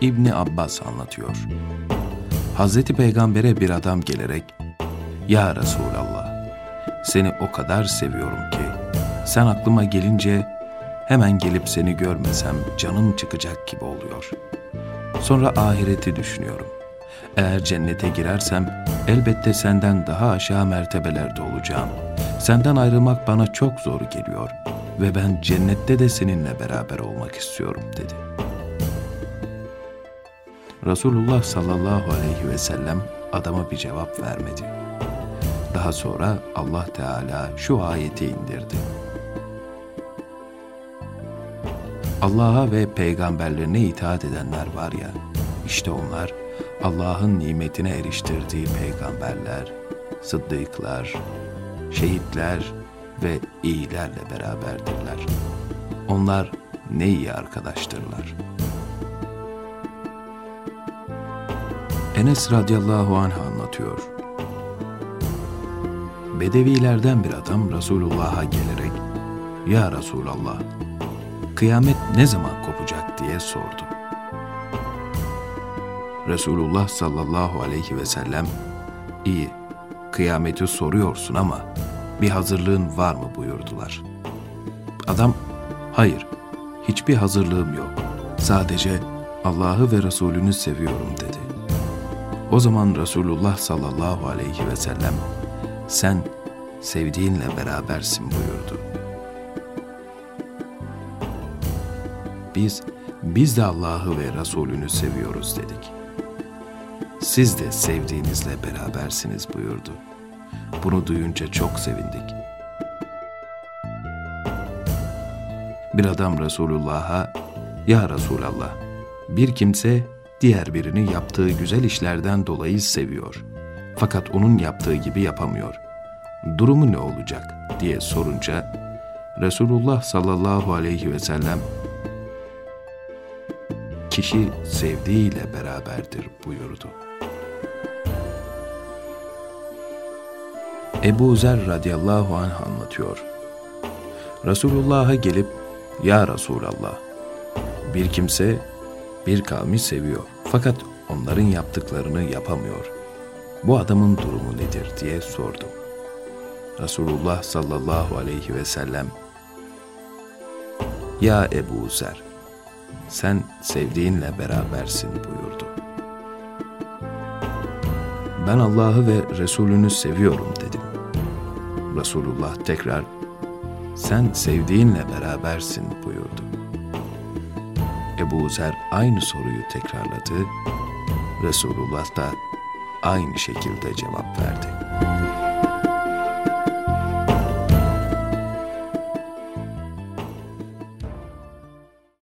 İbni Abbas anlatıyor. Hazreti Peygamber'e bir adam gelerek, Ya Resulallah, seni o kadar seviyorum ki, sen aklıma gelince hemen gelip seni görmesem canım çıkacak gibi oluyor. Sonra ahireti düşünüyorum. Eğer cennete girersem elbette senden daha aşağı mertebelerde olacağım. Senden ayrılmak bana çok zor geliyor ve ben cennette de seninle beraber olmak istiyorum dedi. Resulullah sallallahu aleyhi ve sellem adama bir cevap vermedi. Daha sonra Allah Teala şu ayeti indirdi. Allah'a ve peygamberlerine itaat edenler var ya, işte onlar Allah'ın nimetine eriştirdiği peygamberler, sıddıklar, şehitler ve iyilerle beraberdirler. Onlar ne iyi arkadaştırlar. Enes radıyallahu anh anlatıyor. Bedevilerden bir adam Resulullah'a gelerek, Ya Resulallah, kıyamet ne zaman kopacak diye sordu. Resulullah sallallahu aleyhi ve sellem, iyi, kıyameti soruyorsun ama bir hazırlığın var mı buyurdular. Adam, hayır, hiçbir hazırlığım yok. Sadece Allah'ı ve Resulünü seviyorum dedi. O zaman Resulullah sallallahu aleyhi ve sellem, sen sevdiğinle berabersin buyurdu. Biz, biz de Allah'ı ve Resulünü seviyoruz dedik. Siz de sevdiğinizle berabersiniz buyurdu. Bunu duyunca çok sevindik. Bir adam Resulullah'a, Ya Resulallah, bir kimse diğer birini yaptığı güzel işlerden dolayı seviyor. Fakat onun yaptığı gibi yapamıyor. Durumu ne olacak diye sorunca, Resulullah sallallahu aleyhi ve sellem, kişi sevdiğiyle beraberdir buyurdu. Ebu Zer radıyallahu anh anlatıyor. Resulullah'a gelip, Ya Resulallah, bir kimse bir kavmi seviyor fakat onların yaptıklarını yapamıyor. Bu adamın durumu nedir diye sordum. Resulullah sallallahu aleyhi ve sellem, Ya Ebu Zer, sen sevdiğinle berabersin buyurdu. Ben Allah'ı ve Resulünü seviyorum dedim. Resulullah tekrar sen sevdiğinle berabersin buyurdu. Ebu Zer aynı soruyu tekrarladı. Resulullah da aynı şekilde cevap verdi.